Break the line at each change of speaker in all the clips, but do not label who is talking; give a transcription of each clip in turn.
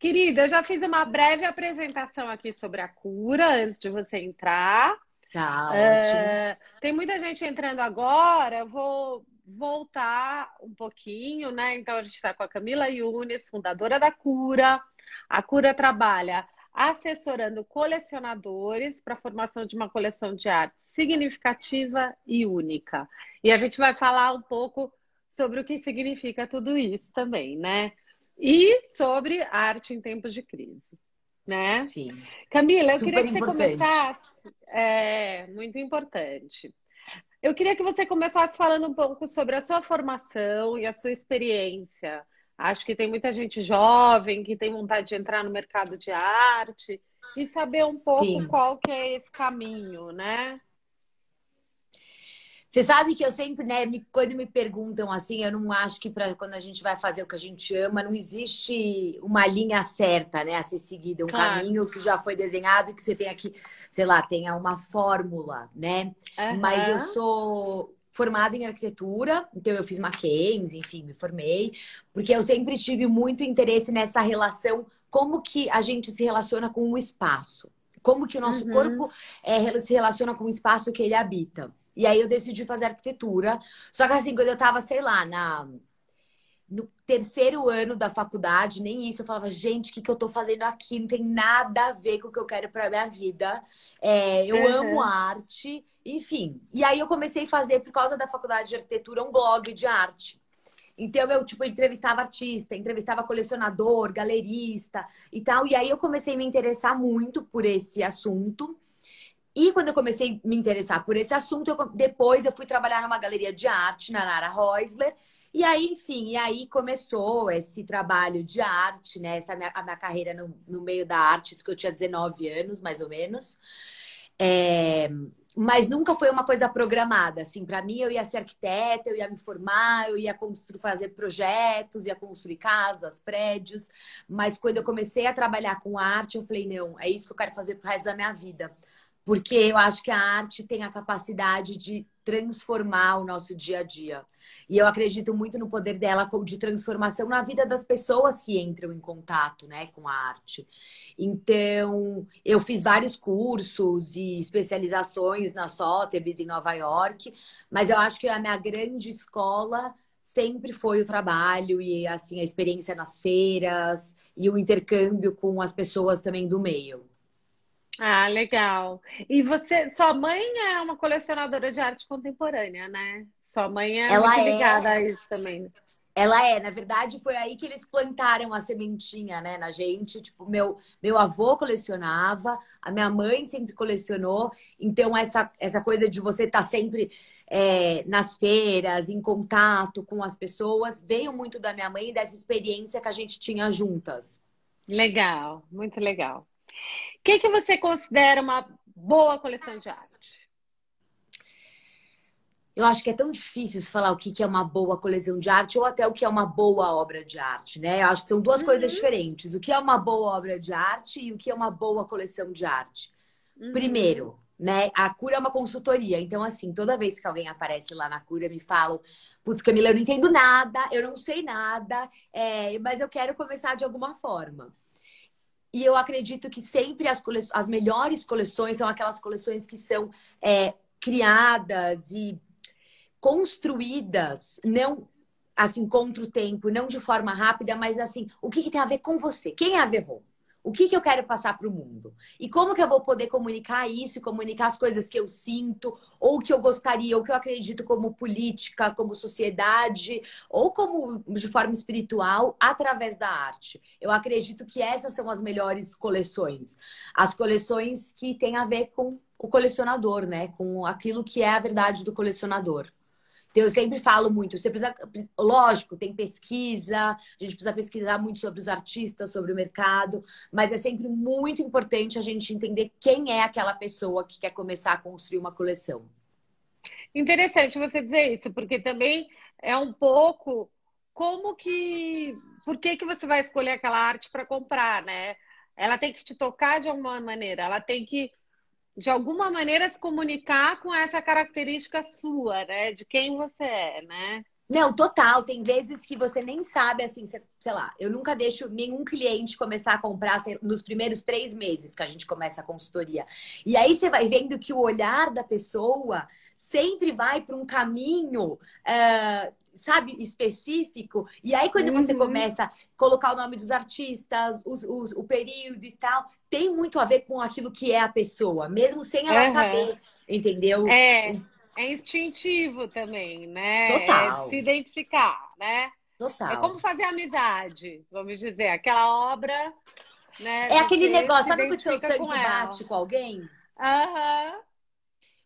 Querida, eu já fiz uma breve apresentação aqui sobre a cura antes de você entrar.
Tá, é,
tem muita gente entrando agora, eu vou voltar um pouquinho, né? Então a gente está com a Camila Yunes, fundadora da Cura. A Cura trabalha assessorando colecionadores para a formação de uma coleção de arte significativa e única. E a gente vai falar um pouco sobre o que significa tudo isso também, né? E sobre arte em tempos de crise, né?
Sim.
Camila, eu Super queria que importante. você começasse. É, muito importante. Eu queria que você começasse falando um pouco sobre a sua formação e a sua experiência. Acho que tem muita gente jovem que tem vontade de entrar no mercado de arte e saber um pouco Sim. qual que é esse caminho, né?
Você sabe que eu sempre, né, me, quando me perguntam assim, eu não acho que para quando a gente vai fazer o que a gente ama, não existe uma linha certa, né, a ser seguida, um claro. caminho que já foi desenhado e que você tem aqui, sei lá, tenha uma fórmula, né? Uhum. Mas eu sou formada em arquitetura, então eu fiz Mackenzie, enfim, me formei, porque eu sempre tive muito interesse nessa relação, como que a gente se relaciona com o espaço. Como que o nosso uhum. corpo é, se relaciona com o espaço que ele habita. E aí eu decidi fazer arquitetura. Só que assim, quando eu tava, sei lá, na no terceiro ano da faculdade, nem isso, eu falava, gente, o que, que eu tô fazendo aqui? Não tem nada a ver com o que eu quero pra minha vida. É, eu uhum. amo arte, enfim. E aí eu comecei a fazer, por causa da faculdade de arquitetura, um blog de arte. Então eu, tipo, entrevistava artista, entrevistava colecionador, galerista e tal. E aí eu comecei a me interessar muito por esse assunto. E quando eu comecei a me interessar por esse assunto, eu, depois eu fui trabalhar numa galeria de arte na Nara Reusler. E aí, enfim, e aí começou esse trabalho de arte, né? Essa minha, a minha carreira no, no meio da arte, isso que eu tinha 19 anos, mais ou menos. É, mas nunca foi uma coisa programada. Assim, para mim, eu ia ser arquiteta, eu ia me formar, eu ia fazer projetos, ia construir casas, prédios. Mas quando eu comecei a trabalhar com arte, eu falei: não, é isso que eu quero fazer pro resto da minha vida porque eu acho que a arte tem a capacidade de transformar o nosso dia a dia. E eu acredito muito no poder dela de transformação na vida das pessoas que entram em contato, né, com a arte. Então, eu fiz vários cursos e especializações na Sotheby's em Nova York, mas eu acho que a minha grande escola sempre foi o trabalho e assim a experiência nas feiras e o intercâmbio com as pessoas também do meio.
Ah, legal. E você, sua mãe é uma colecionadora de arte contemporânea, né? Sua mãe é Ela muito é... ligada a isso também.
Ela é, na verdade, foi aí que eles plantaram a sementinha, né, na gente. Tipo, meu, meu avô colecionava, a minha mãe sempre colecionou. Então, essa, essa coisa de você estar tá sempre é, nas feiras, em contato com as pessoas, veio muito da minha mãe e dessa experiência que a gente tinha juntas.
Legal, muito legal. O que, que você considera uma boa coleção de arte?
Eu acho que é tão difícil falar o que é uma boa coleção de arte ou até o que é uma boa obra de arte, né? Eu acho que são duas uhum. coisas diferentes. O que é uma boa obra de arte e o que é uma boa coleção de arte. Uhum. Primeiro, né? A cura é uma consultoria. Então, assim, toda vez que alguém aparece lá na cura, me falam: Putz, Camila, eu não entendo nada, eu não sei nada, é, mas eu quero começar de alguma forma. E eu acredito que sempre as, cole... as melhores coleções são aquelas coleções que são é, criadas e construídas, não assim, contra o tempo, não de forma rápida, mas assim, o que, que tem a ver com você? Quem é a Verron? O que, que eu quero passar para o mundo? E como que eu vou poder comunicar isso, comunicar as coisas que eu sinto, ou que eu gostaria, ou que eu acredito como política, como sociedade, ou como de forma espiritual, através da arte? Eu acredito que essas são as melhores coleções. As coleções que têm a ver com o colecionador, né? Com aquilo que é a verdade do colecionador. Então, eu sempre falo muito, você precisa, lógico, tem pesquisa, a gente precisa pesquisar muito sobre os artistas, sobre o mercado, mas é sempre muito importante a gente entender quem é aquela pessoa que quer começar a construir uma coleção.
Interessante você dizer isso, porque também é um pouco como que. Por que, que você vai escolher aquela arte para comprar, né? Ela tem que te tocar de alguma maneira, ela tem que de alguma maneira se comunicar com essa característica sua, né? De quem você é, né?
Não, total. Tem vezes que você nem sabe, assim, sei lá, eu nunca deixo nenhum cliente começar a comprar nos primeiros três meses que a gente começa a consultoria. E aí você vai vendo que o olhar da pessoa sempre vai para um caminho. Uh, sabe, específico. E aí, quando uhum. você começa a colocar o nome dos artistas, os, os, o período e tal, tem muito a ver com aquilo que é a pessoa, mesmo sem ela uhum. saber, entendeu?
É, é instintivo também, né?
Total.
É se identificar, né?
Total.
É como fazer amizade, vamos dizer, aquela obra. Né,
é aquele negócio, sabe quando o seu sangue bate com alguém?
Aham. Uhum.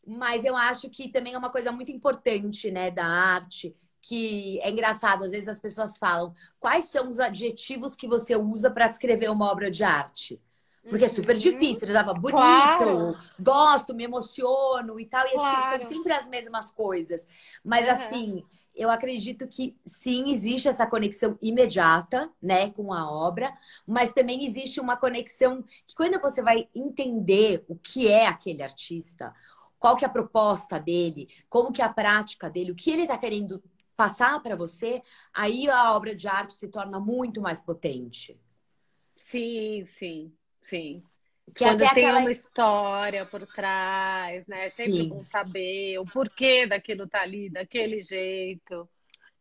Mas eu acho que também é uma coisa muito importante, né, da arte, que é engraçado, às vezes as pessoas falam quais são os adjetivos que você usa para descrever uma obra de arte. Porque uhum. é super uhum. difícil. Eles falam bonito, claro. gosto, me emociono e tal. E claro. assim, são sempre as mesmas coisas. Mas uhum. assim, eu acredito que sim, existe essa conexão imediata, né, com a obra, mas também existe uma conexão que quando você vai entender o que é aquele artista, qual que é a proposta dele, como que é a prática dele, o que ele está querendo passar para você, aí a obra de arte se torna muito mais potente.
Sim, sim, sim. Que Quando tem aquela... uma história por trás, né? É sempre bom saber o porquê daquilo tá ali, daquele jeito.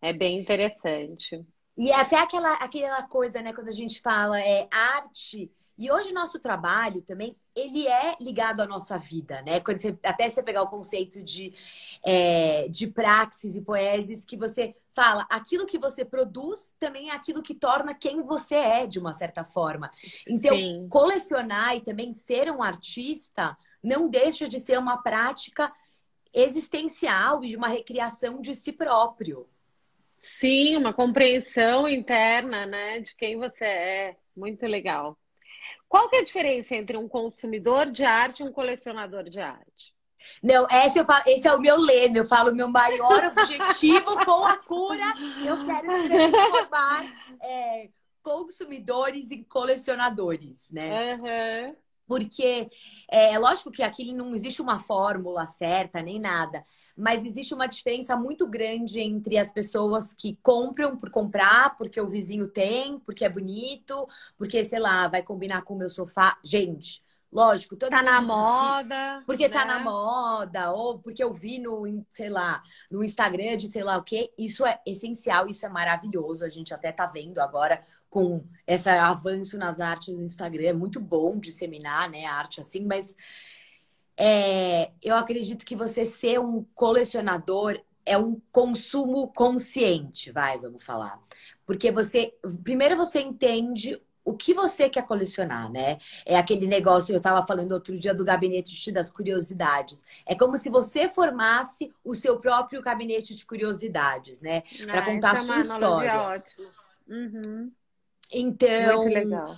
É bem interessante.
E é até aquela, aquela coisa, né, quando a gente fala é arte e hoje nosso trabalho também, ele é ligado à nossa vida, né? Quando você, até você pegar o conceito de, é, de praxis e poeses, que você fala, aquilo que você produz também é aquilo que torna quem você é, de uma certa forma. Então, Sim. colecionar e também ser um artista não deixa de ser uma prática existencial e de uma recriação de si próprio.
Sim, uma compreensão interna, né, de quem você é. Muito legal. Qual que é a diferença entre um consumidor de arte e um colecionador de arte?
Não, esse, eu, esse é o meu lema. Eu falo, meu maior objetivo com a cura, eu quero transformar é, consumidores em colecionadores, né?
Uhum.
Porque é lógico que aqui não existe uma fórmula certa nem nada, mas existe uma diferença muito grande entre as pessoas que compram por comprar, porque o vizinho tem, porque é bonito, porque, sei lá, vai combinar com o meu sofá. Gente, Lógico, todo
tá na moda.
Porque tá né? tá na moda, ou porque eu vi no, sei lá, no Instagram de sei lá o quê. Isso é essencial, isso é maravilhoso. A gente até tá vendo agora com esse avanço nas artes no Instagram. É muito bom disseminar, né, a arte assim, mas é, eu acredito que você ser um colecionador é um consumo consciente, vai, vamos falar. Porque você, primeiro você entende o que você quer colecionar, né? É aquele negócio, eu estava falando outro dia do gabinete das curiosidades. É como se você formasse o seu próprio gabinete de curiosidades, né? Para ah, contar a é sua história.
Ótimo. Uhum.
Então.
Muito legal.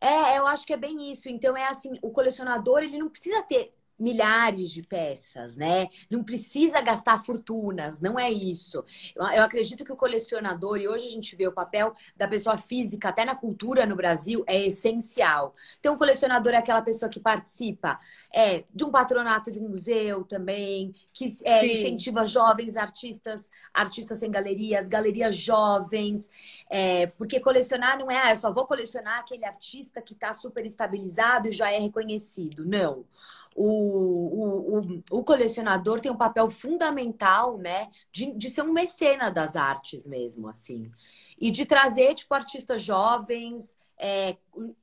É, eu acho que é bem isso. Então é assim, o colecionador ele não precisa ter milhares de peças, né? Não precisa gastar fortunas, não é isso. Eu, eu, acredito que o colecionador, e hoje a gente vê o papel da pessoa física, até na cultura no Brasil, é essencial. Então, o colecionador é aquela pessoa que participa é, de um patronato de um museu também, que é, incentiva jovens artistas, artistas em galerias, galerias jovens, é, porque colecionar não é, ah, eu só vou colecionar aquele artista que está super estabilizado e já é reconhecido. Não o, o, o, o, colecionador tem um papel fundamental, né, de, de ser um mecena das artes mesmo, assim. E de trazer, tipo, artistas jovens, é,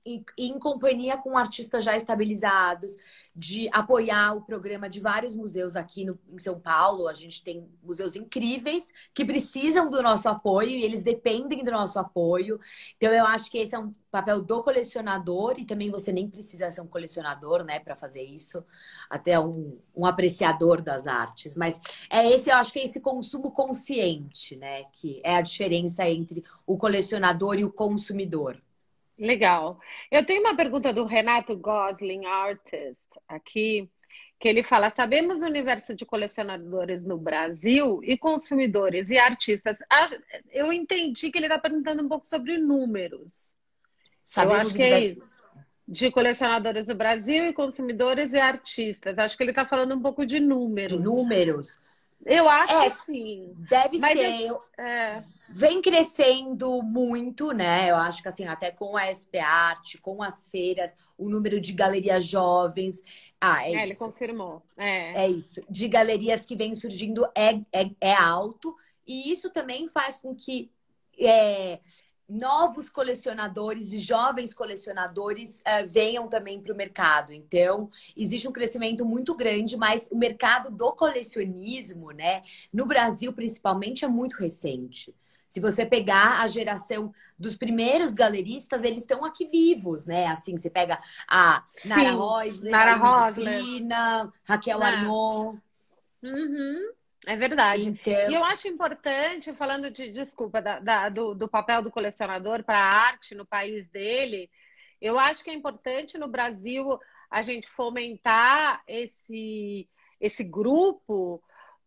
em, em, companhia com artistas já estabilizados, de apoiar o programa de vários museus aqui no, em São Paulo. A gente tem museus incríveis que precisam do nosso apoio e eles dependem do nosso apoio. Então, eu acho que esse é um papel do colecionador e também você nem precisa ser um colecionador, né, para fazer isso, até um, um apreciador das artes. Mas é esse, eu acho que é esse consumo consciente, né, que é a diferença entre o colecionador e o consumidor.
Legal. Eu tenho uma pergunta do Renato Gosling, artist, aqui, que ele fala: sabemos o universo de colecionadores no Brasil e consumidores e artistas. Eu entendi que ele está perguntando um pouco sobre números. Sabemos Eu acho que é isso. De colecionadores no Brasil e consumidores e artistas. Acho que ele está falando um pouco de números.
De números.
Eu acho é, que sim.
Deve Mas ser. É... Vem crescendo muito, né? Eu acho que assim, até com a SP Art, com as feiras, o número de galerias jovens. Ah, é, é
isso. ele confirmou. É.
é isso. De galerias que vem surgindo é, é, é alto. E isso também faz com que é, novos colecionadores e jovens colecionadores uh, venham também para o mercado. Então, existe um crescimento muito grande, mas o mercado do colecionismo, né, no Brasil principalmente, é muito recente. Se você pegar a geração dos primeiros galeristas, eles estão aqui vivos, né? Assim, você pega a Nara Rosler,
Nara Rosler.
Raquel Arnaud.
Uhum. É verdade. Então... E eu acho importante, falando de, desculpa, da, da, do, do papel do colecionador para a arte no país dele, eu acho que é importante no Brasil a gente fomentar esse, esse grupo,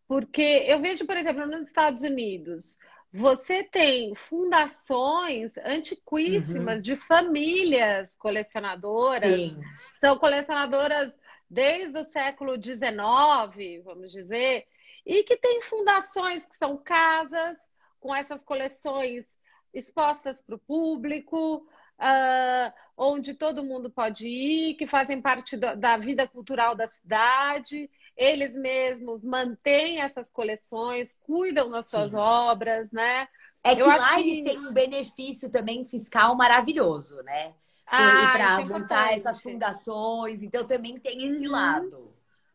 porque eu vejo, por exemplo, nos Estados Unidos, você tem fundações antiquíssimas uhum. de famílias colecionadoras. Sim. São colecionadoras desde o século XIX, vamos dizer, e que tem fundações que são casas com essas coleções expostas para o público, uh, onde todo mundo pode ir, que fazem parte da, da vida cultural da cidade. Eles mesmos mantêm essas coleções, cuidam das Sim. suas obras, né?
É que Eu lá que... eles têm um benefício também fiscal maravilhoso, né? Ah, para é montar essas fundações, então também tem esse uhum. lado.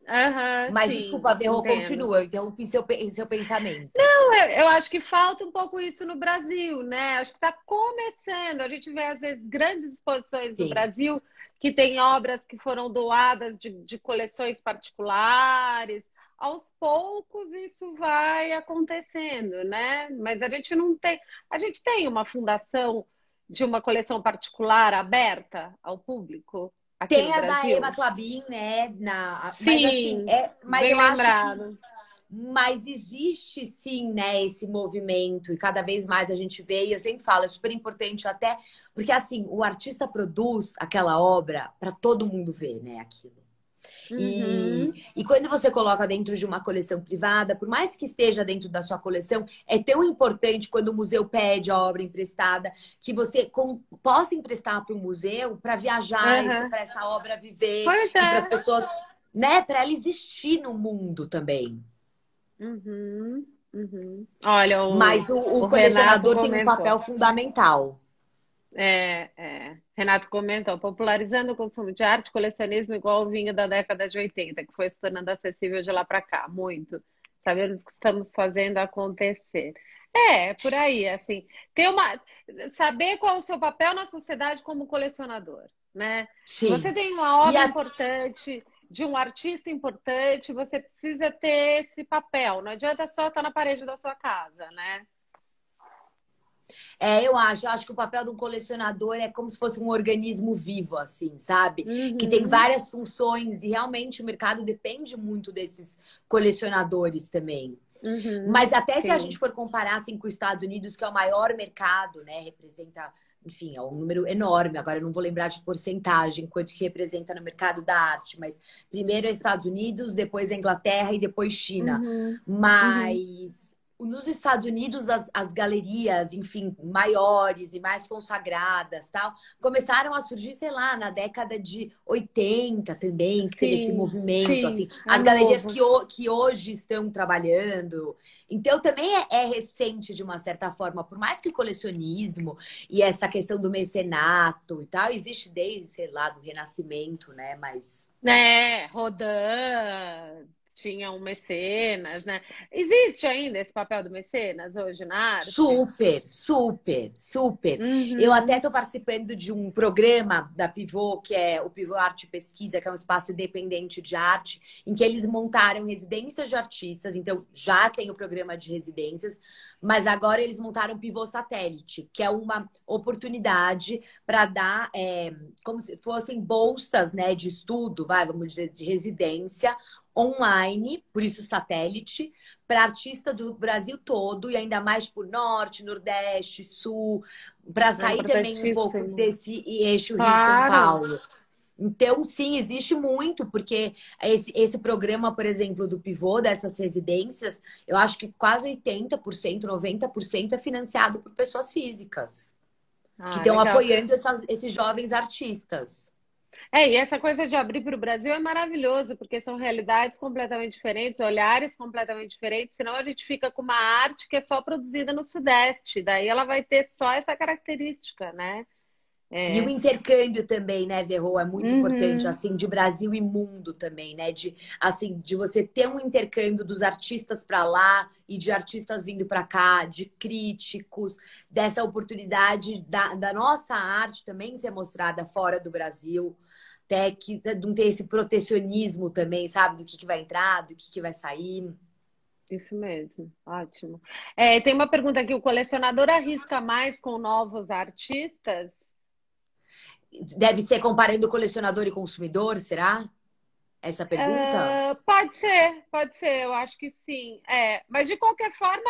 Uhum,
Mas
sim,
desculpa, Verro, continua. Então, fiz seu, seu pensamento.
Não, eu, eu, acho que falta um pouco isso no Brasil, né? Acho que está começando. A gente vê, às vezes, grandes exposições sim. no Brasil que tem obras que foram doadas de, de coleções particulares. Aos poucos isso vai acontecendo, né? Mas a gente não tem. A gente tem uma fundação de uma coleção particular aberta ao público? Aqui
Tem a
da
Emma Clabin, né? Na...
Sim, mas, assim, é... mas bem lembrado. Que...
Mas existe sim, né, esse movimento, e cada vez mais a gente vê, e eu sempre falo, é super importante até, porque assim, o artista produz aquela obra para todo mundo ver, né, aquilo. Uhum. E, e quando você coloca dentro de uma coleção privada, por mais que esteja dentro da sua coleção, é tão importante quando o museu pede a obra emprestada que você com, possa emprestar para o museu para viajar, uhum. para essa obra viver,
é.
para as pessoas, né, para ela existir no mundo também.
Uhum. Uhum. Olha, o,
mas o, o, o colecionador tem um papel fundamental.
É, é. Renato comentou, popularizando o consumo de arte, colecionismo igual o vinho da década de 80, que foi se tornando acessível de lá para cá, muito. Sabemos que estamos fazendo acontecer. É, por aí, assim, ter uma saber qual é o seu papel na sociedade como colecionador, né?
Sim.
Você tem uma obra a... importante de um artista importante, você precisa ter esse papel. Não adianta só estar na parede da sua casa, né?
É, eu acho. Eu acho que o papel de um colecionador é como se fosse um organismo vivo, assim, sabe? Uhum. Que tem uhum. várias funções e realmente o mercado depende muito desses colecionadores também.
Uhum.
Mas até Sim. se a gente for comparar assim, com os Estados Unidos, que é o maior mercado, né? Representa, enfim, é um número enorme. Agora eu não vou lembrar de porcentagem, quanto que representa no mercado da arte, mas primeiro é Estados Unidos, depois a Inglaterra e depois China. Uhum. Mas nos Estados Unidos, as, as galerias, enfim, maiores e mais consagradas, tal, começaram a surgir, sei lá, na década de 80 também, que sim, teve esse movimento, sim, assim. É as galerias que, que hoje estão trabalhando. Então, também é, é, recente, de uma certa forma, por mais que o colecionismo e essa questão do mecenato e tal, existe desde, sei lá, do Renascimento, né? Mas...
É, Rodin, tinha um mecenas, né? Existe ainda esse papel do mecenas hoje na arte?
Super, super, super. Uhum. Eu até estou participando de um programa da Pivô, que é o Pivô Arte Pesquisa, que é um espaço independente de arte, em que eles montaram residências de artistas, então já tem o programa de residências, mas agora eles montaram o Pivô Satélite, que é uma oportunidade para dar é, como se fossem bolsas né, de estudo, vai, vamos dizer, de residência, online, por isso satélite, para artista do Brasil todo e ainda mais por norte, nordeste, sul, para sair é também um pouco desse eixo claro. Rio-São Paulo. Então, sim, existe muito, porque esse, esse programa, por exemplo, do pivô dessas residências, eu acho que quase 80%, 90% é financiado por pessoas físicas ah, que estão apoiando essas, esses jovens artistas.
É, e essa coisa de abrir para o Brasil é maravilhoso, porque são realidades completamente diferentes, olhares completamente diferentes, senão a gente fica com uma arte que é só produzida no Sudeste, daí ela vai ter só essa característica, né?
É. E o intercâmbio também, né, Verro, é muito uhum. importante, assim, de Brasil e mundo também, né? De, assim, de você ter um intercâmbio dos artistas para lá e de artistas vindo para cá, de críticos, dessa oportunidade da, da nossa arte também ser mostrada fora do Brasil, até que não ter esse protecionismo também, sabe? Do que, que vai entrar, do que, que vai sair.
Isso mesmo, ótimo. É, tem uma pergunta aqui: o colecionador arrisca mais com novos artistas?
Deve ser comparando colecionador e consumidor, será? Essa pergunta?
Uh, pode ser, pode ser, eu acho que sim. É, mas de qualquer forma,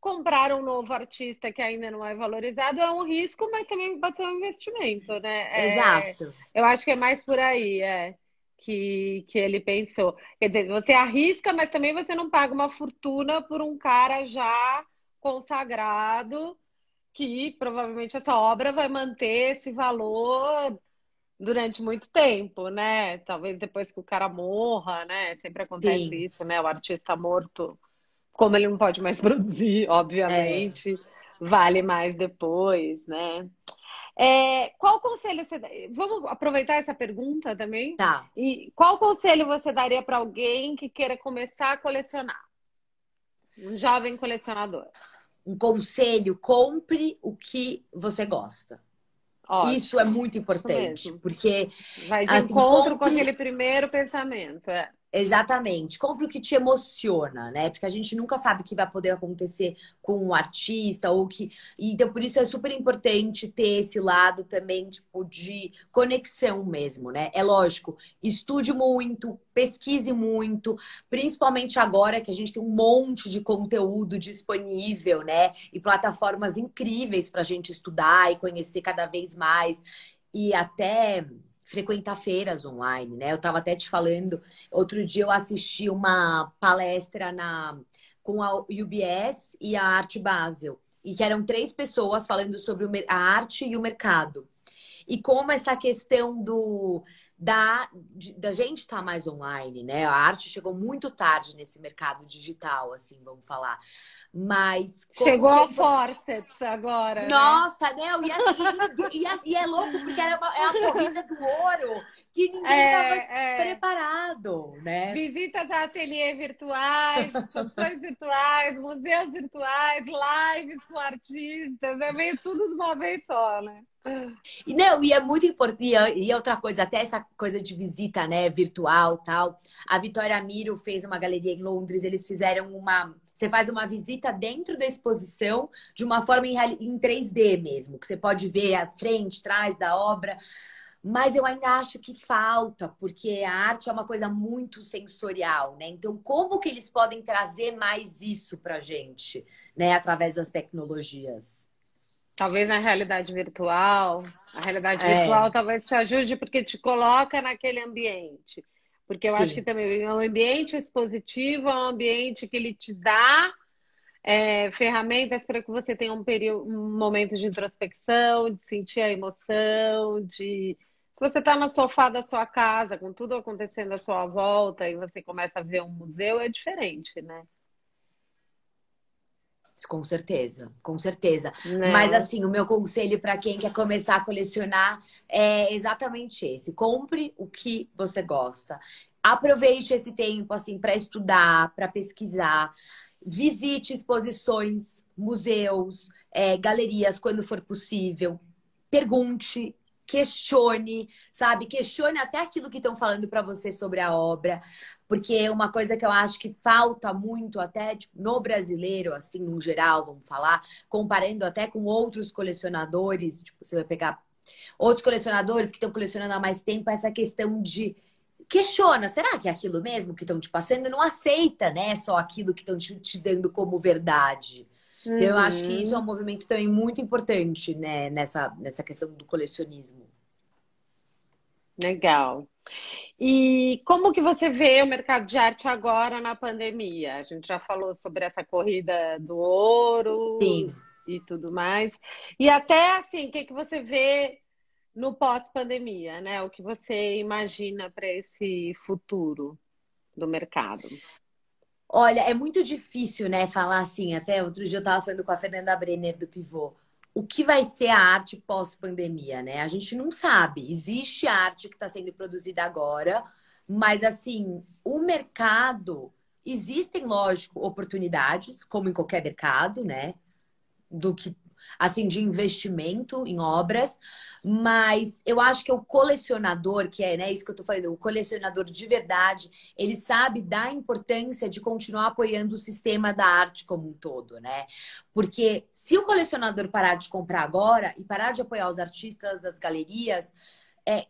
comprar um novo artista que ainda não é valorizado é um risco, mas também pode ser um investimento, né?
É, Exato.
Eu acho que é mais por aí, é. Que, que ele pensou. Quer dizer, você arrisca, mas também você não paga uma fortuna por um cara já consagrado que provavelmente essa obra vai manter esse valor durante muito tempo, né? Talvez depois que o cara morra, né? Sempre acontece Sim. isso, né? O artista morto, como ele não pode mais produzir, obviamente, é. vale mais depois, né? É, qual conselho você Vamos aproveitar essa pergunta também?
Tá.
E qual conselho você daria para alguém que queira começar a colecionar? Um jovem colecionador
um conselho, compre o que você gosta. Ótimo. Isso é muito importante, porque
vai de assim, encontro compre... com aquele primeiro pensamento. É.
Exatamente. Compre o que te emociona, né? Porque a gente nunca sabe o que vai poder acontecer com um artista ou que. Então, por isso é super importante ter esse lado também, tipo, de conexão mesmo, né? É lógico, estude muito, pesquise muito, principalmente agora que a gente tem um monte de conteúdo disponível, né? E plataformas incríveis para a gente estudar e conhecer cada vez mais. E até frequentar feiras online, né? Eu estava até te falando, outro dia eu assisti uma palestra na com a UBS e a Arte Basel, e que eram três pessoas falando sobre a arte e o mercado. E como essa questão do da, da gente estar tá mais online, né? A arte chegou muito tarde nesse mercado digital, assim, vamos falar. Mas.
Chegou a forceps agora.
Né? Nossa, né? E, assim, e, e, é louco, porque era uma, é a corrida do ouro que ninguém estava é, é. preparado, né?
Visitas a ateliê virtuais, exposições virtuais, museus virtuais, lives com artistas, é meio tudo de uma vez só, né?
E não, e é muito importante. E outra coisa, até essa coisa de visita, né, virtual tal. A Vitória Miro fez uma galeria em Londres, eles fizeram uma. Você faz uma visita dentro da exposição de uma forma em, em 3D mesmo, que você pode ver a frente, trás da obra. Mas eu ainda acho que falta, porque a arte é uma coisa muito sensorial, né? Então, como que eles podem trazer mais isso pra gente, né, através das tecnologias?
Talvez na realidade virtual. A realidade é. virtual talvez te ajude porque te coloca naquele ambiente. Porque eu Sim. acho que também é um ambiente expositivo, é um ambiente que ele te dá é, ferramentas para que você tenha um período, um momento de introspecção, de sentir a emoção, de se você está no sofá da sua casa, com tudo acontecendo à sua volta, e você começa a ver um museu, é diferente, né?
Com certeza, com certeza. Não. Né? Mas assim, o meu conselho para quem quer começar a colecionar é exatamente esse: compre o que você gosta. Aproveite esse tempo assim para estudar, para pesquisar. Visite exposições, museus, é, galerias quando for possível. Pergunte, questione, sabe? Questione até aquilo que estão falando para você sobre a obra, porque uma coisa que eu acho que falta muito até tipo, no brasileiro, assim, no geral, vamos falar, comparando até com outros colecionadores, tipo, você vai pegar outros colecionadores que estão colecionando há mais tempo, essa questão de questiona, será que é aquilo mesmo que estão te passando? Não aceita, né, só aquilo que estão te, te dando como verdade. Uhum. Então, eu acho que isso é um uhum. movimento também muito importante, né, nessa, nessa questão do colecionismo.
Legal. E como que você vê o mercado de arte agora na pandemia? A gente já falou sobre essa corrida do ouro
Sim.
e tudo mais. E até assim, o que, que você vê no pós-pandemia, né? O que você imagina para esse futuro do mercado?
Olha, é muito difícil, né, falar assim. Até outro dia eu estava falando com a Fernanda Brenner do Pivô. O que vai ser a arte pós-pandemia, né? A gente não sabe. Existe arte que está sendo produzida agora, mas assim, o mercado existem, lógico, oportunidades, como em qualquer mercado, né? Do que assim, de investimento em obras, mas eu acho que o colecionador, que é né, isso que eu tô falando, o colecionador de verdade, ele sabe da importância de continuar apoiando o sistema da arte como um todo, né? Porque se o colecionador parar de comprar agora e parar de apoiar os artistas, as galerias, é,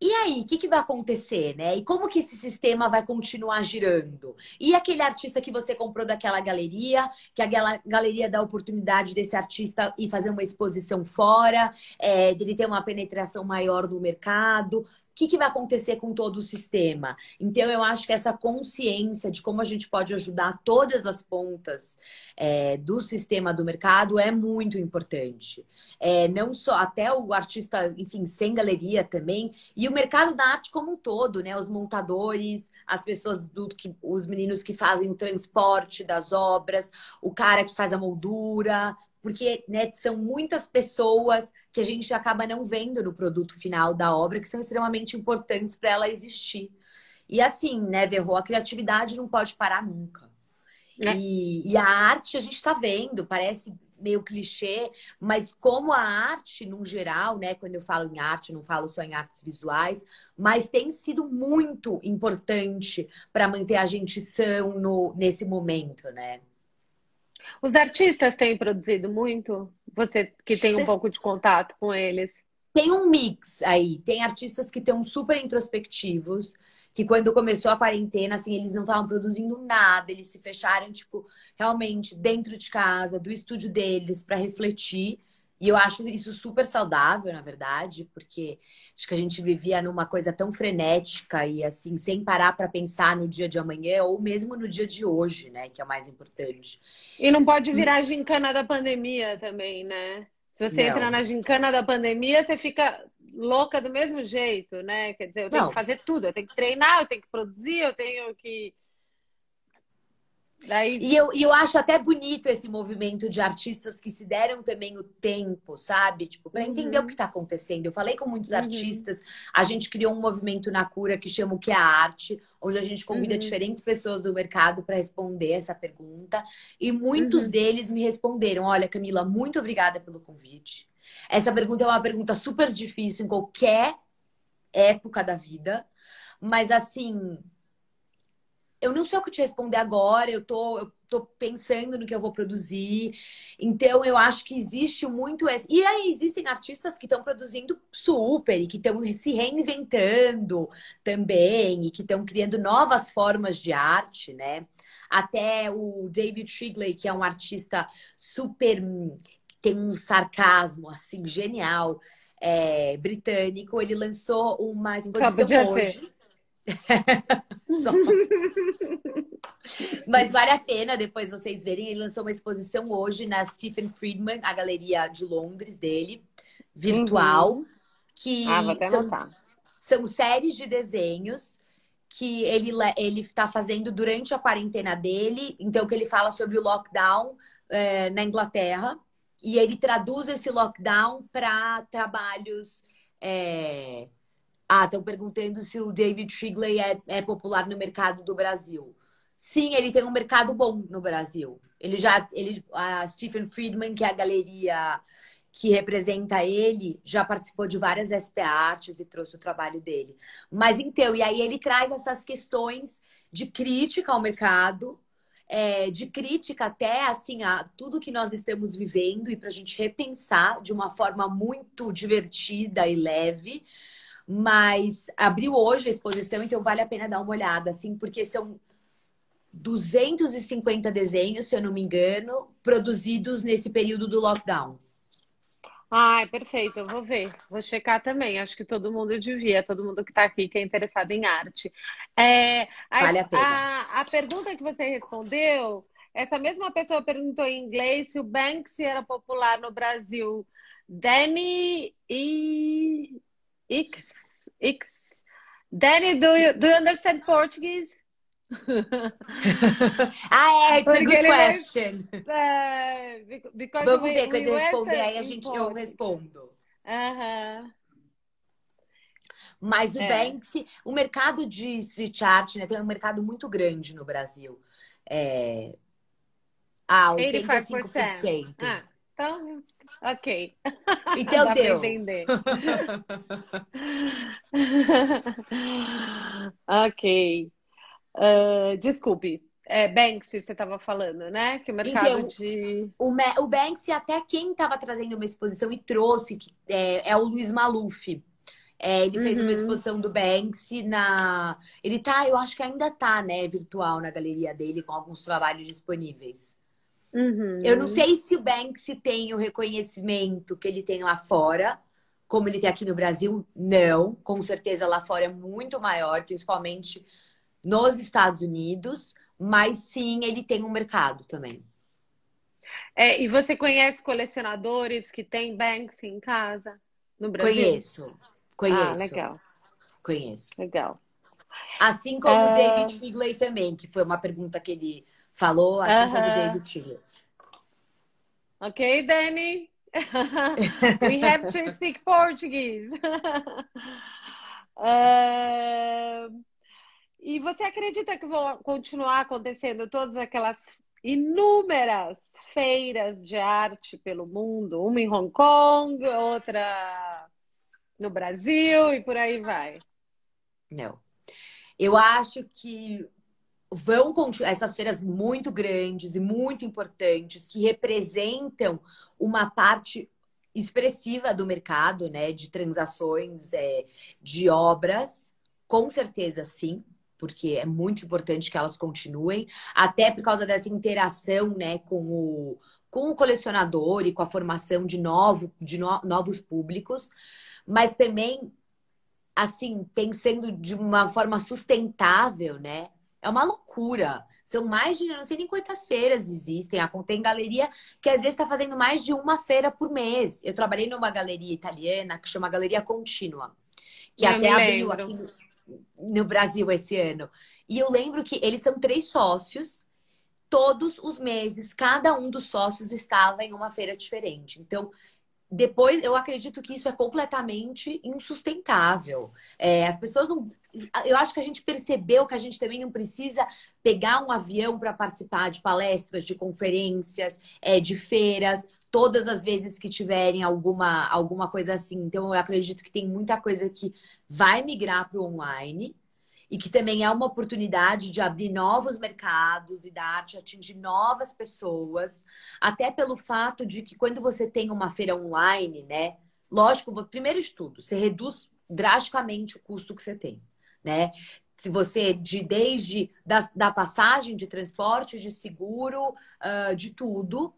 e aí, o que, que, vai acontecer, né? E como que esse sistema vai continuar girando? E aquele artista que você comprou daquela galeria, que a galeria dá a oportunidade desse artista ir fazer uma exposição fora, é, dele ter uma penetração maior no mercado que, que vai acontecer com todo o sistema? Então, eu acho que essa consciência de como a gente pode ajudar todas as pontas é, do sistema do mercado é muito importante. É, não só, até o artista, enfim, sem galeria também, e o mercado da arte como um todo, né? Os montadores, as pessoas, do, que, os meninos que fazem o transporte das obras, o cara que faz a moldura, porque né, são muitas pessoas que a gente acaba não vendo no produto final da obra, que são extremamente importantes para ela existir. E assim, né, Verro, a criatividade não pode parar nunca. É. E, e, a arte a gente está vendo, parece meio clichê, mas como a arte, no geral, né, quando eu falo em arte, não falo só em artes visuais, mas tem sido muito importante para manter a gente são no, nesse momento, né?
Os artistas têm produzido muito? Você que tem um pouco de contato com eles.
Tem um mix aí. Tem artistas que estão super introspectivos, que quando começou a quarentena, assim, eles não estavam produzindo nada, eles se fecharam, tipo, realmente dentro de casa, do estúdio deles, para refletir. E eu acho isso super saudável, na verdade, porque acho que a gente vivia numa coisa tão frenética e assim, sem parar para pensar no dia de amanhã ou mesmo no dia de hoje, né, que é o mais importante.
E não pode virar gincana da pandemia também, né? Se você não. entrar na gincana da pandemia, você fica louca do mesmo jeito, né? Quer dizer, eu tenho não. que fazer tudo, eu tenho que treinar, eu tenho que produzir, eu tenho que
Daí... E, eu, e eu acho até bonito esse movimento de artistas que se deram também o tempo, sabe? Tipo, para entender uhum. o que está acontecendo. Eu falei com muitos uhum. artistas, a gente criou um movimento na cura que chama o que é a arte, onde a gente convida uhum. diferentes pessoas do mercado para responder essa pergunta. E muitos uhum. deles me responderam: Olha, Camila, muito obrigada pelo convite. Essa pergunta é uma pergunta super difícil em qualquer época da vida, mas assim eu não sei o que te responder agora, eu tô, eu tô pensando no que eu vou produzir. Então, eu acho que existe muito esse. E aí, existem artistas que estão produzindo super e que estão se reinventando também e que estão criando novas formas de arte, né? Até o David Shigley, que é um artista super. que tem um sarcasmo, assim, genial. É, britânico, ele lançou uma exposição hoje. Mas vale a pena depois vocês verem. Ele lançou uma exposição hoje na Stephen Friedman, a galeria de Londres dele, virtual, uhum. que ah, são, são séries de desenhos que ele ele está fazendo durante a quarentena dele. Então, que ele fala sobre o lockdown é, na Inglaterra e ele traduz esse lockdown para trabalhos é, ah, estão perguntando se o David Shigley é, é popular no mercado do Brasil. Sim, ele tem um mercado bom no Brasil. Ele já, ele, a Stephen Friedman, que é a galeria que representa ele, já participou de várias SP Arts e trouxe o trabalho dele. Mas então, e aí ele traz essas questões de crítica ao mercado, é, de crítica até assim a tudo que nós estamos vivendo e para a gente repensar de uma forma muito divertida e leve. Mas abriu hoje a exposição, então vale a pena dar uma olhada, assim, porque são 250 desenhos, se eu não me engano, produzidos nesse período do lockdown.
Ai, perfeito, eu vou ver, vou checar também. Acho que todo mundo devia, todo mundo que está aqui que é interessado em arte. É, a,
Vale a pena.
a, a pergunta que você respondeu, essa mesma pessoa perguntou em inglês se o Banksy era popular no Brasil. Danny e X, X. Danny, do you, do you understand Portuguese?
ah, é, it's a
Porque
good
ele
question.
É, because
Vamos
we-
ver quando eu responder, aí a gente, eu respondo.
Aham.
Mas o
É.
Banksy, o mercado de street art, né, tem um mercado muito grande no Brasil. É... Ah, 85%.
85%. Ah, então, ok.
Então
Dá
deu.
entender. ok. Ah, desculpe. É, Banksy, você estava falando, né? Que o mercado
Então,
de.
O, o Banksy, até quem estava trazendo uma exposição e trouxe, que é, é o Luiz Maluf. É, ele fez uma
Uhum.
exposição do Banksy na. Ele tá, eu acho que ainda tá, né, virtual na galeria dele, com alguns trabalhos disponíveis.
Uhum.
Eu não sei se o Banksy tem o reconhecimento que ele tem lá fora, como ele tem aqui no Brasil. Não, com certeza lá fora é muito maior, principalmente nos Estados Unidos. Mas sim, ele tem um mercado também.
É, e você conhece colecionadores que têm Banksy em casa no Brasil?
Conheço, conheço.
Ah, legal,
Conheço.
legal.
Assim como
Ah.
o David Figley também, que foi uma pergunta que ele falou, assim como o
Aham.
David Figley.
Ok, Danny? We have to speak Portuguese. Ah, e você acredita que vão continuar acontecendo todas aquelas inúmeras feiras de arte pelo mundo? Uma em Hong Kong, outra no Brasil e por aí vai.
Não. Eu acho que vão continuar essas feiras muito grandes e muito importantes que representam uma parte expressiva do mercado, né, de transações, é, de obras, com certeza sim, porque é muito importante que elas continuem, até por causa dessa interação, né, com o, com o colecionador e com a formação de, novo, de no- novos públicos, mas também, assim, pensando de uma forma sustentável, né? É uma loucura. São mais de, não sei nem quantas feiras existem. Tem galeria que às vezes está fazendo mais de uma feira por mês. Eu trabalhei numa galeria italiana que chama Galeria Contínua, que
Eu
até abriu aqui no, no Brasil esse ano. E eu lembro que eles são três sócios. Todos os meses, cada um dos sócios estava em uma feira diferente. Então, depois, eu acredito que isso é completamente insustentável. É, as pessoas não. Eu acho que a gente percebeu que a gente também não precisa pegar um avião para participar de palestras, de conferências, é, de feiras, todas as vezes que tiverem alguma, alguma coisa assim. Então, eu acredito que tem muita coisa que vai migrar para o online e que também é uma oportunidade de abrir novos mercados e da arte atingir novas pessoas, até pelo fato de que quando você tem uma feira online, né? Lógico, primeiro de tudo, você reduz drasticamente o custo que você tem, né? Se você, de, desde da, da passagem de transporte, de seguro, uh, de tudo.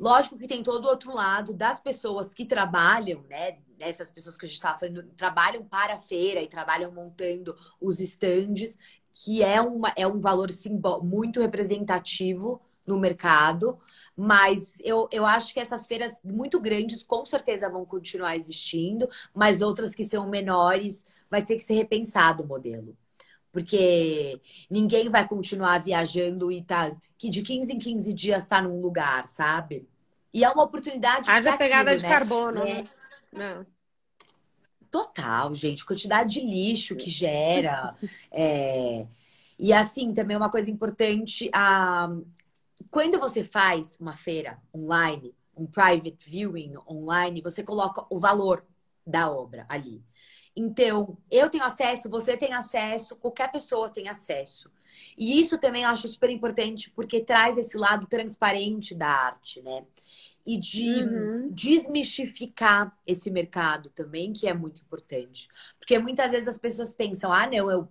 Lógico que tem todo o outro lado das pessoas que trabalham, né? Essas pessoas que a gente estava falando, trabalham para a feira e trabalham montando os estandes, que é, uma, é um valor simbó muito representativo no mercado. Mas eu, eu acho que essas feiras muito grandes com certeza vão continuar existindo, mas outras que são menores vai ter que ser repensado o modelo. Porque ninguém vai continuar viajando e tá que de 15 em 15 dias tá num lugar, sabe? E é uma oportunidade
Haja
que
pegada
aquilo,
de
né?
carbono,
É.
né? Não.
Total, gente, quantidade de lixo que gera. é, E assim, também uma coisa importante, a... quando você faz uma feira online, um private viewing online, você coloca o valor da obra ali. Então, eu tenho acesso, você tem acesso, qualquer pessoa tem acesso. E isso também eu acho super importante porque traz esse lado transparente da arte, né? E de
Uhum.
desmistificar esse mercado também, que é muito importante. Porque muitas vezes as pessoas pensam, ah, não, eu,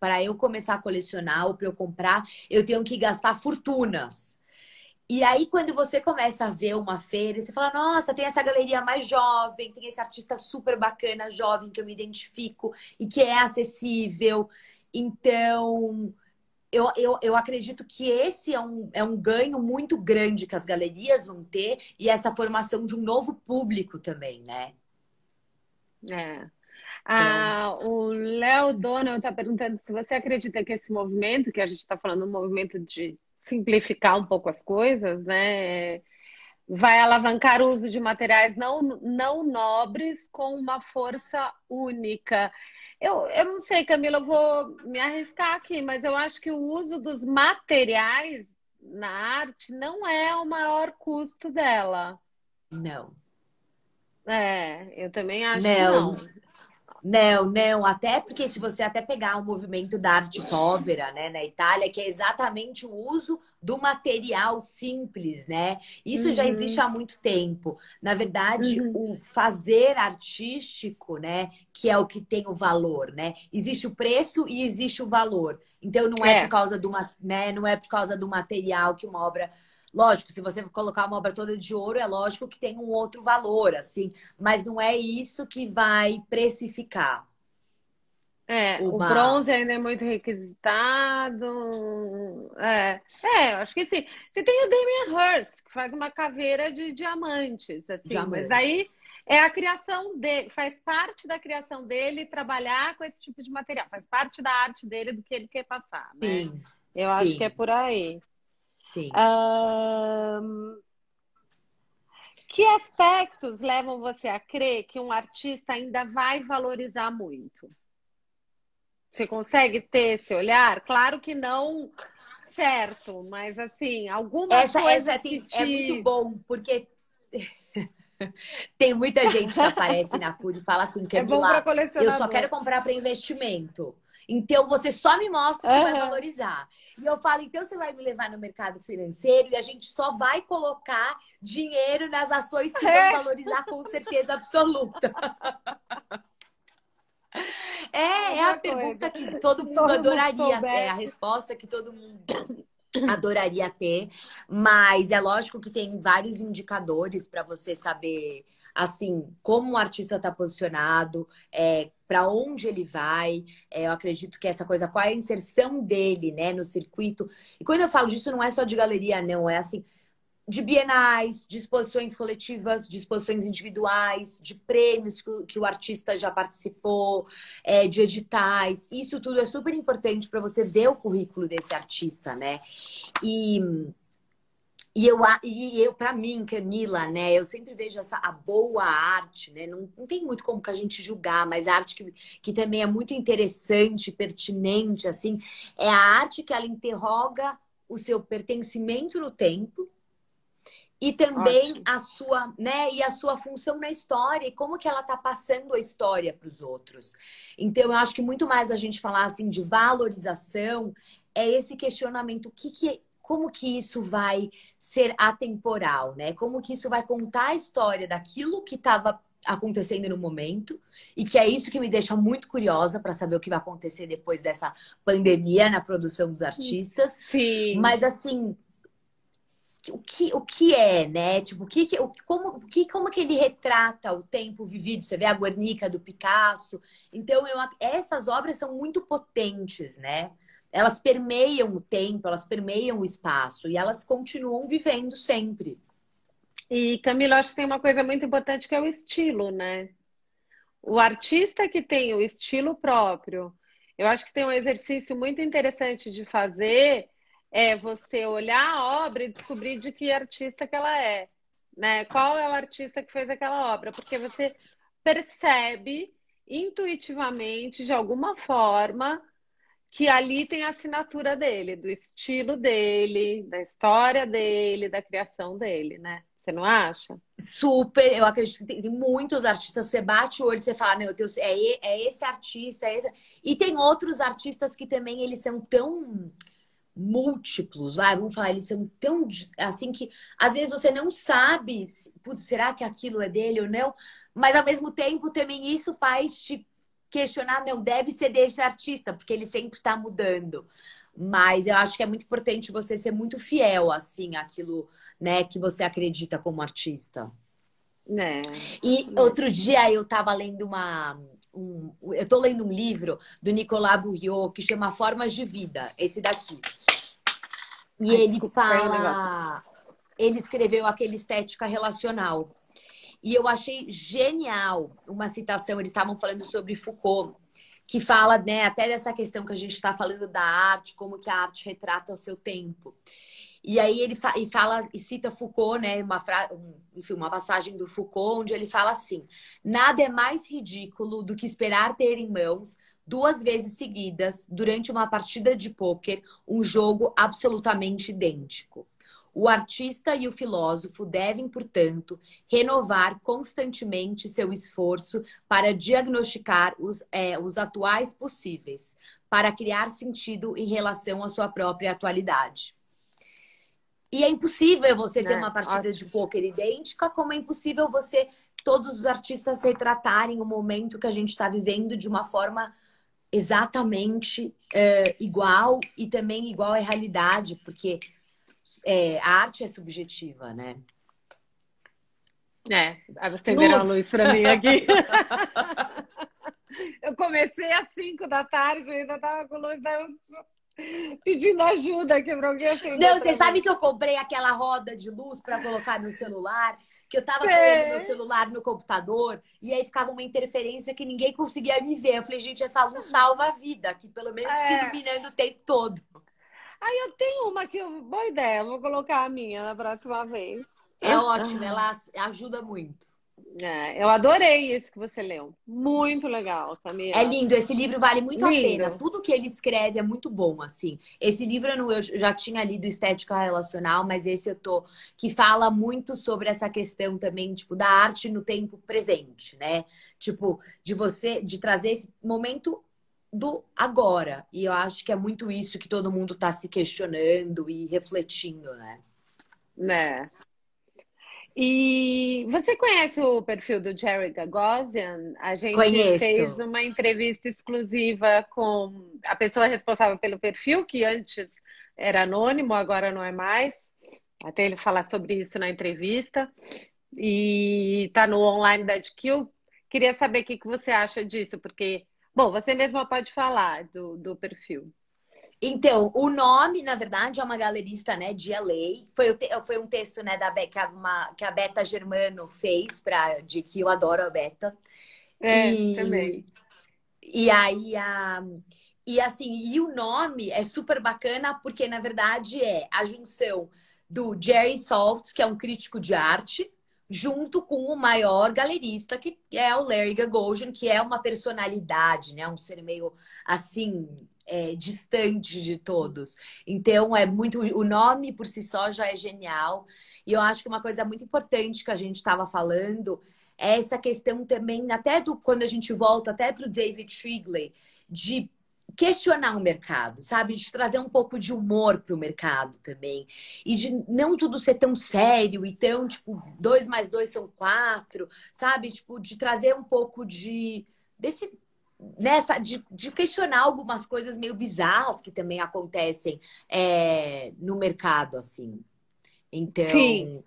para eu começar a colecionar ou para eu comprar, eu tenho que gastar fortunas. E aí, quando você começa a ver uma feira, você fala: nossa, tem essa galeria mais jovem, tem esse artista super bacana, jovem, que eu me identifico e que é acessível. Então, eu, eu, eu acredito que esse é um, é um ganho muito grande que as galerias vão ter e essa formação de um novo público também, né?
É. Ah, o Léo Donald está perguntando se você acredita que esse movimento, que a gente está falando, um movimento de simplificar um pouco as coisas, né? Vai alavancar o uso de materiais não, não nobres com uma força única. Eu, eu não sei, Camila, eu vou me arriscar aqui, mas eu acho que o uso dos materiais na arte não é o maior custo dela.
Não.
É, eu também acho não. que não.
Não, não, até porque se você até pegar o movimento da arte povera, né, na Itália, que é exatamente o uso do material simples, né? Isso uhum. já existe há muito tempo. Na verdade, uhum. o fazer artístico, né, que é o que tem o valor, né? Existe o preço e existe o valor. Então não é, é. por causa do, né, não é por causa do material que uma obra Lógico, se você colocar uma obra toda de ouro, é lógico que tem um outro valor, assim, mas não é isso que vai precificar.
É, uma... o bronze ainda é muito requisitado. É, é, eu acho que sim. Você tem o Damien Hirst, que faz uma caveira de diamantes, assim, Diamante. mas aí é a criação dele, faz parte da criação dele trabalhar com esse tipo de material, faz parte da arte dele, do que ele quer passar, né? Sim, eu sim. acho que é por aí.
Sim.
Um... Que aspectos levam você a crer que um artista ainda vai valorizar muito? Você consegue ter esse olhar? Claro que não certo, mas assim, alguma
essa, coisa essa te... é muito bom, porque tem muita gente que aparece na CUD e fala assim, que é bom eu só quero comprar para investimento. Então você só me mostra o que uhum. vai valorizar. E eu falo, então você vai me levar no mercado financeiro e a gente só vai colocar dinheiro nas ações que vão é. valorizar com certeza absoluta. É, é a pergunta que todo mundo todo adoraria mundo ter, a resposta que todo mundo adoraria ter, mas é lógico que tem vários indicadores para você saber assim como o artista está posicionado, é, para onde ele vai. É, eu acredito que essa coisa, qual é a inserção dele, né, no circuito. E quando eu falo disso, não é só de galeria, não, é assim de bienais, de exposições coletivas, de exposições individuais, de prêmios que o, que o artista já participou, é, de editais. Isso tudo é super importante para você ver o currículo desse artista, né? E e eu, e eu para mim, Camila, né, eu sempre vejo essa a boa arte, né? Não, não tem muito como que a gente julgar, mas a arte que, que também é muito interessante, pertinente, assim, é a arte que ela interroga o seu pertencimento no tempo e também Ótimo. a sua, né, e a sua função na história e como que ela tá passando a história para os outros. Então, eu acho que muito mais a gente falar assim de valorização é esse questionamento, o que que como que isso vai ser atemporal, né? Como que isso vai contar a história daquilo que estava acontecendo no momento e que é isso que me deixa muito curiosa para saber o que vai acontecer depois dessa pandemia na produção dos artistas.
Sim.
Mas assim, o que, o que é, né? Tipo, o que, o, como, o que, como que ele retrata o tempo vivido? Você vê a Guernica do Picasso. Então, eu, essas obras são muito potentes, né? Elas permeiam o tempo, elas permeiam o espaço e elas continuam vivendo sempre.
E Camila, acho que tem uma coisa muito importante que é o estilo, né? O artista que tem o estilo próprio, eu acho que tem um exercício muito interessante de fazer é você olhar a obra e descobrir de que artista que ela é, né? Qual é o artista que fez aquela obra? Porque você percebe intuitivamente, de alguma forma, que ali tem a assinatura dele, do estilo dele, da história dele, da criação dele, né? Você não acha?
Super, eu acredito que tem muitos artistas, você bate o olho e você fala, meu Deus, é, é esse artista, é esse... e tem outros artistas que também eles são tão múltiplos, vai, vamos falar, eles são tão assim que às vezes você não sabe, putz, será que aquilo é dele ou não, mas ao mesmo tempo também isso faz te questionar, não, deve ser desse artista, porque ele sempre está mudando. Mas eu acho que é muito importante você ser muito fiel, assim, àquilo né, que você acredita como artista.
É.
E é. outro dia eu estava lendo uma. Um, eu estou lendo um livro do Nicolas Bourriot que chama Formas de Vida, esse daqui. E Ai, ele desculpa, fala. Ele escreveu aquele estética relacional. E eu achei genial uma citação. Eles estavam falando sobre Foucault, que fala né, até dessa questão que a gente está falando da arte, como que a arte retrata o seu tempo. E aí ele fa e fala e cita Foucault, né, uma, fra enfim, uma passagem do Foucault, onde ele fala assim: nada é mais ridículo do que esperar ter em mãos duas vezes seguidas, durante uma partida de pôquer, um jogo absolutamente idêntico. O artista e o filósofo devem, portanto, renovar constantemente seu esforço para diagnosticar os, é, os atuais possíveis, para criar sentido em relação à sua própria atualidade. E é impossível você ter é, uma partida de pôquer idêntica, como é impossível você, todos os artistas, retratarem o momento que a gente está vivendo de uma forma exatamente é, igual e também igual à realidade, porque é, a arte é subjetiva, né?
É, acenderam a luz para mim aqui. eu comecei às 5 da tarde, ainda estava com luz, pedindo ajuda, que pra alguém acender.
Não, você sabe que eu comprei aquela roda de luz para colocar no celular? Que eu tava é. meu celular no computador e aí ficava uma interferência que ninguém conseguia me ver. Eu falei, gente, essa luz salva a vida, que pelo menos é. fica iluminando o tempo todo.
Aí eu tenho uma que eu... boa ideia, vou colocar a minha na próxima vez.
É ah. ótimo, ela ajuda muito.
É, eu adorei isso que você leu. Muito legal, Camila.
É lindo, esse livro vale muito lindo. a pena. Tudo que ele escreve é muito bom, assim. Esse livro eu já tinha lido Estética Relacional, mas esse eu tô que fala muito sobre essa questão também, tipo, da arte no tempo presente, né? Tipo, de você de trazer esse momento do agora. E eu acho que é muito isso que todo mundo está se questionando e refletindo, né?
Né. E você conhece o perfil do Jerry Gagosian? A gente Conheço. fez uma entrevista exclusiva com a pessoa responsável pelo perfil, que antes era anônimo, agora não é mais. Até ele falar sobre isso na entrevista. E está no online da GQ. Queria saber o que, que você acha disso, porque, bom, você mesma pode falar do, do perfil.
Então, o nome, na verdade, é uma galerista né, de LA. Foi, foi um texto né, da que, a, uma, que a Beta Germano fez, pra, de que eu adoro a Beta.
É, e, também.
E aí, a, e assim, e o nome é super bacana porque, na verdade, é a junção do Jerry Saltz, que é um crítico de arte, junto com o maior galerista, que é o Larry Gagosian, que é uma personalidade, né? Um ser meio assim é, distante de todos. Então, é muito. O nome por si só já é genial. E eu acho que uma coisa muito importante que a gente estava falando é essa questão também, até do quando a gente volta até para o David Shrigley, de questionar o mercado, sabe? De trazer um pouco de humor para o mercado também. E de não tudo ser tão sério e tão, tipo, dois mais dois são quatro, sabe? Tipo, de trazer um pouco de desse nessa de, de, questionar algumas coisas meio bizarras que também acontecem é, no mercado, assim. Então. Sim.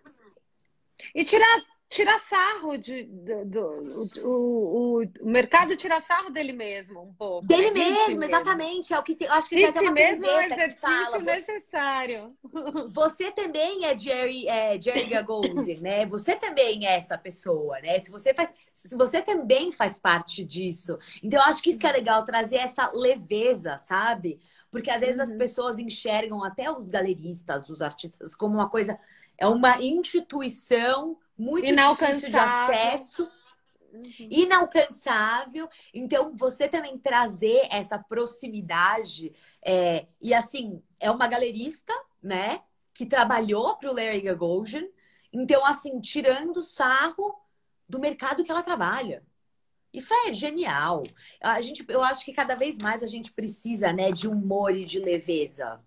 E tirar tira sarro de, do, do o, o, mercado tira sarro dele mesmo um pouco.
Dele né? mesmo, mesmo, exatamente. É o que tem, acho que
tem até uma mesmo é um exercício fala, necessário.
Você também é Jerry, é Jerry Gagosian, né? Você também é essa pessoa, né? Se você faz, se você também faz parte disso. Então eu acho que isso que é legal trazer essa leveza, sabe? Porque às vezes uhum. as pessoas enxergam até os galeristas, os artistas como uma coisa é uma instituição muito difícil de acesso. Uhum. Inalcançável. Então, você também trazer essa proximidade. É, e assim, é uma galerista, né? Que trabalhou para o Larry Gagosian. Então, assim, tirando sarro do mercado que ela trabalha. Isso é genial. A gente, eu acho que cada vez mais a gente precisa, né, de humor e de leveza.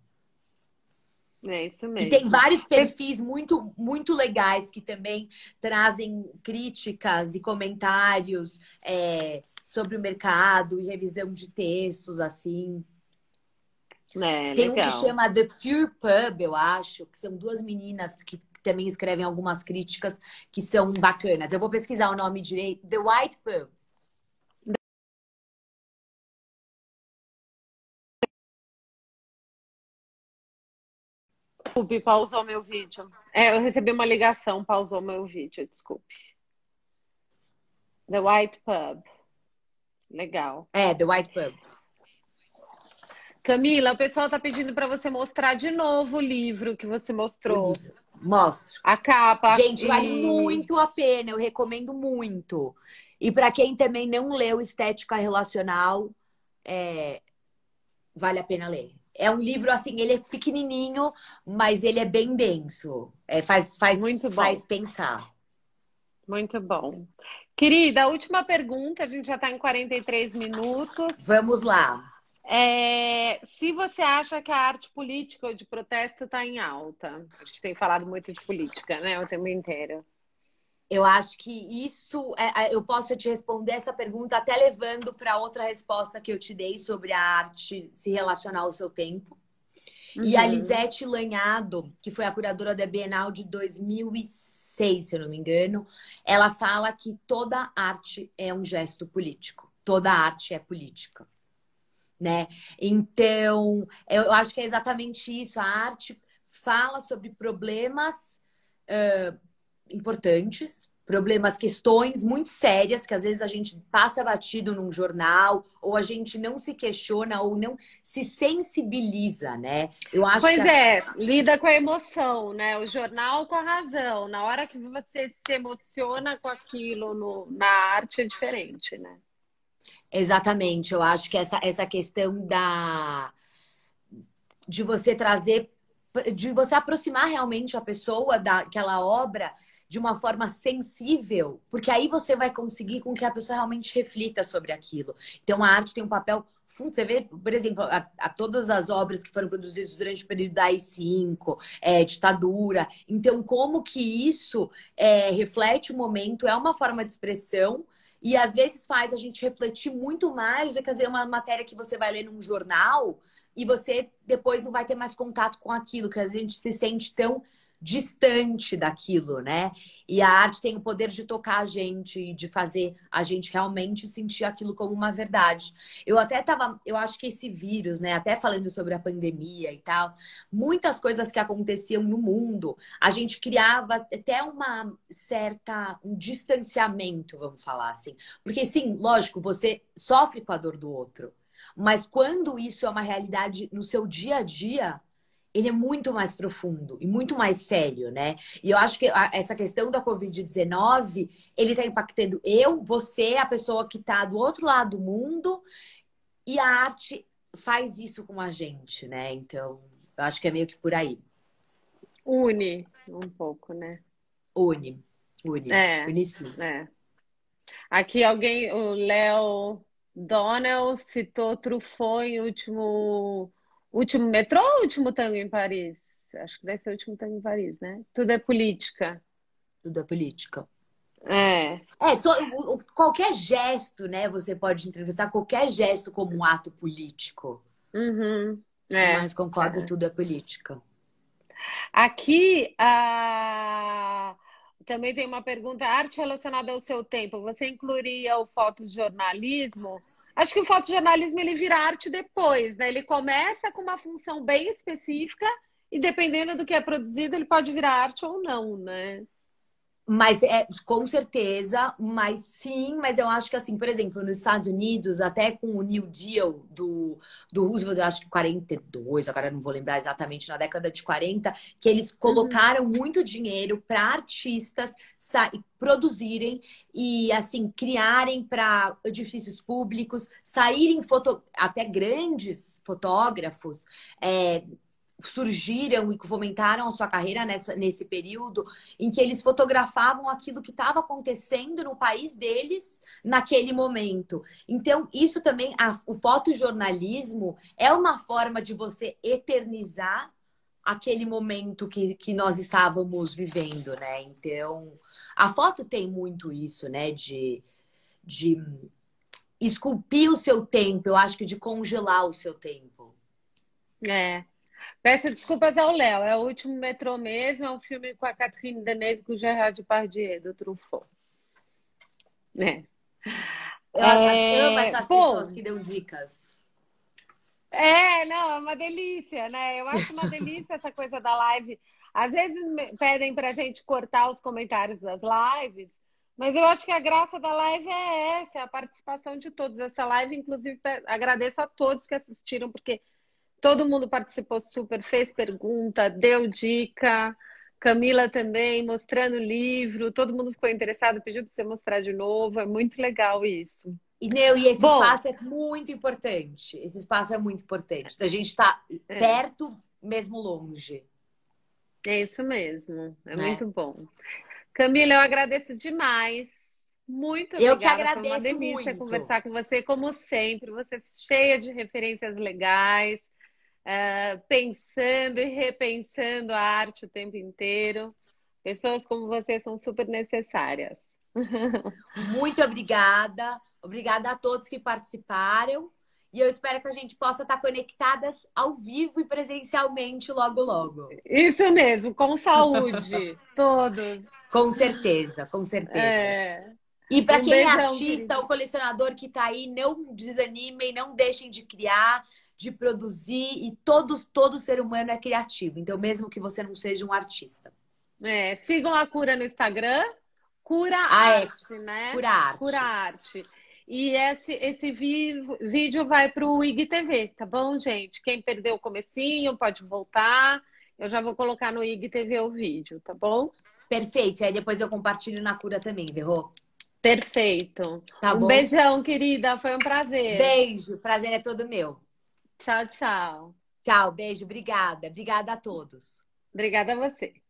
É isso mesmo.
E tem vários perfis muito, muito legais que também trazem críticas e comentários é, sobre o mercado e revisão de textos, assim.
É,
Tem
legal.
um que chama The Pure Pub, eu acho, que são duas meninas que também escrevem algumas críticas que são bacanas. Eu vou pesquisar o nome direito. The White Pub.
Desculpe, pausou meu vídeo. É, eu recebi uma ligação, pausou meu vídeo, desculpe. The White Pub. Legal.
É, The White Pub.
Camila, o pessoal tá pedindo para você mostrar de novo o livro que você mostrou.
Mostro.
A capa.
Gente,
e-
vale muito a pena, eu recomendo muito. E para quem também não leu Estética Relacional, é, vale a pena ler. É um livro assim, ele é pequenininho, mas ele é bem denso. É, faz faz,
Muito bom.
faz pensar.
Muito bom. Querida, a última pergunta, a gente já está em 43 minutos.
Vamos lá.
É, se você acha que a arte política ou de protesto está em alta, a gente tem falado muito de política, né, o tempo inteiro.
Eu acho que isso, é- é- eu posso te responder essa pergunta até levando para outra resposta que eu te dei sobre a arte se relacionar ao seu tempo. E a
Uhum.
Lisete Lanhado, que foi a curadora da Bienal de 2006, se eu não me engano, ela fala que toda arte é um gesto político. Toda arte é política. Né? Então, eu acho que é exatamente isso. A arte fala sobre problemas ãh, importantes, problemas, questões muito sérias que às vezes a gente passa batido num jornal, ou a gente não se questiona, ou não se sensibiliza, né? Eu acho
Pois
que a-
é, lida com a emoção, né? O jornal com a razão. Na hora que você se emociona com aquilo no- na arte é diferente, né?
Exatamente, eu acho que essa, essa questão da de você trazer, de você aproximar realmente a pessoa daquela obra de uma forma sensível, porque aí você vai conseguir com que a pessoa realmente reflita sobre aquilo. Então a arte tem um papel fundo. Você vê, por exemplo, a, a todas as obras que foram produzidas durante o período da AI-5, é, ditadura. Então, como que isso é, reflete o momento, é uma forma de expressão e às vezes faz a gente refletir muito mais do que fazer uma matéria que você vai ler num jornal e você depois não vai ter mais contato com aquilo, que a gente se sente tão distante daquilo, né? E a arte tem o poder de tocar a gente e de fazer a gente realmente sentir aquilo como uma verdade. Eu até tava, eu acho que esse vírus, né, até falando sobre a pandemia e tal, muitas coisas que aconteciam no mundo, a gente criava até uma certa um distanciamento, vamos falar assim. Porque sim, lógico, você sofre com a dor do outro. Mas quando isso é uma realidade no seu dia a dia, ele é muito mais profundo e muito mais sério, né? E eu acho que a- essa questão da Covid-19, ele tá impactando eu, você, a pessoa que tá do outro lado do mundo, e a arte faz isso com a gente, né? Então, eu acho que é meio que por aí.
Une um pouco, né?
Une. Une.
É.
Une sim.
É. Aqui alguém, o Léo Donnell citou Truffaut em último, último metrô ou último tango em Paris? Acho que deve ser o último tango em Paris, né? Tudo é política.
Tudo é política.
É,
É, to- o- qualquer gesto, né? Você pode entrevistar qualquer gesto como um ato político.
uhum, é.
Mas concordo, tudo é política.
Aqui, a... também tem uma pergunta, arte relacionada ao seu tempo. Você incluiria o fotojornalismo? Acho que o fotojornalismo ele vira arte depois, né? Ele começa com uma função bem específica e dependendo do que é produzido, ele pode virar arte ou não, né?
Mas é com certeza, mas sim, mas eu acho que assim, por exemplo, nos Estados Unidos, até com o New Deal do, do Roosevelt, eu acho que 42, agora não vou lembrar exatamente, na década de 40, que eles colocaram muito dinheiro para artistas produzirem e assim criarem para edifícios públicos, saírem foto, até grandes fotógrafos. é, surgiram e fomentaram a sua carreira nessa, nesse período em que eles fotografavam aquilo que estava acontecendo no país deles naquele momento. Então, isso também, a- o fotojornalismo é uma forma de você eternizar aquele momento que, que nós estávamos vivendo, né? Então, a foto tem muito isso, né? De, de esculpir o seu tempo, eu acho que de congelar o seu tempo.
É. Peço desculpas ao Léo, é o último metrô mesmo, é um filme com a Catherine Deneuve e com o Gerard Depardieu, do Truffaut. É.
Eu é... amo essas Bom, pessoas que dão dicas.
É, não, é uma delícia, né? Eu acho uma delícia essa coisa da live. Às vezes pedem pra gente cortar os comentários das lives, mas eu acho que a graça da live é essa, é a participação de todos. Essa live, inclusive, agradeço a todos que assistiram, porque todo mundo participou super, fez pergunta, deu dica. Camila também, mostrando o livro, todo mundo ficou interessado, pediu para você mostrar de novo, é muito legal isso.
E, Neu, e esse Bom, espaço é muito importante. Esse espaço é muito importante. Da gente estar tá é. perto, mesmo longe.
É isso mesmo. É, é, muito bom. Camila, eu agradeço demais. Muito obrigada.
Eu que agradeço Foi uma
delícia
muito.
conversar com você, como sempre. Você é cheia de referências legais, uh, pensando e repensando a arte o tempo inteiro. Pessoas como você são super necessárias.
Muito obrigada. Obrigada a todos que participaram. E eu espero que a gente possa estar conectadas ao vivo e presencialmente logo, logo.
Isso mesmo, com saúde, todos.
Com certeza, com certeza. É. E para um quem é beijão, é artista ou colecionador que está aí, não desanimem, não deixem de criar, de produzir. E todos, todo ser humano é criativo. Então, mesmo que você não seja um artista.
É, sigam a Cura no Instagram. Cura. Arte, né?
Cura Arte.
Cura Arte. E esse, esse vídeo vai para o IGTV, tá bom, gente? Quem perdeu o comecinho pode voltar. Eu já vou colocar no IGTV o vídeo, tá bom?
Perfeito. Aí depois eu compartilho na cura também, Verrou?
Perfeito. Tá um bom? beijão, querida. Foi um prazer.
Beijo. Prazer é todo meu.
Tchau, tchau.
Tchau, beijo. Obrigada. Obrigada a todos.
Obrigada a você.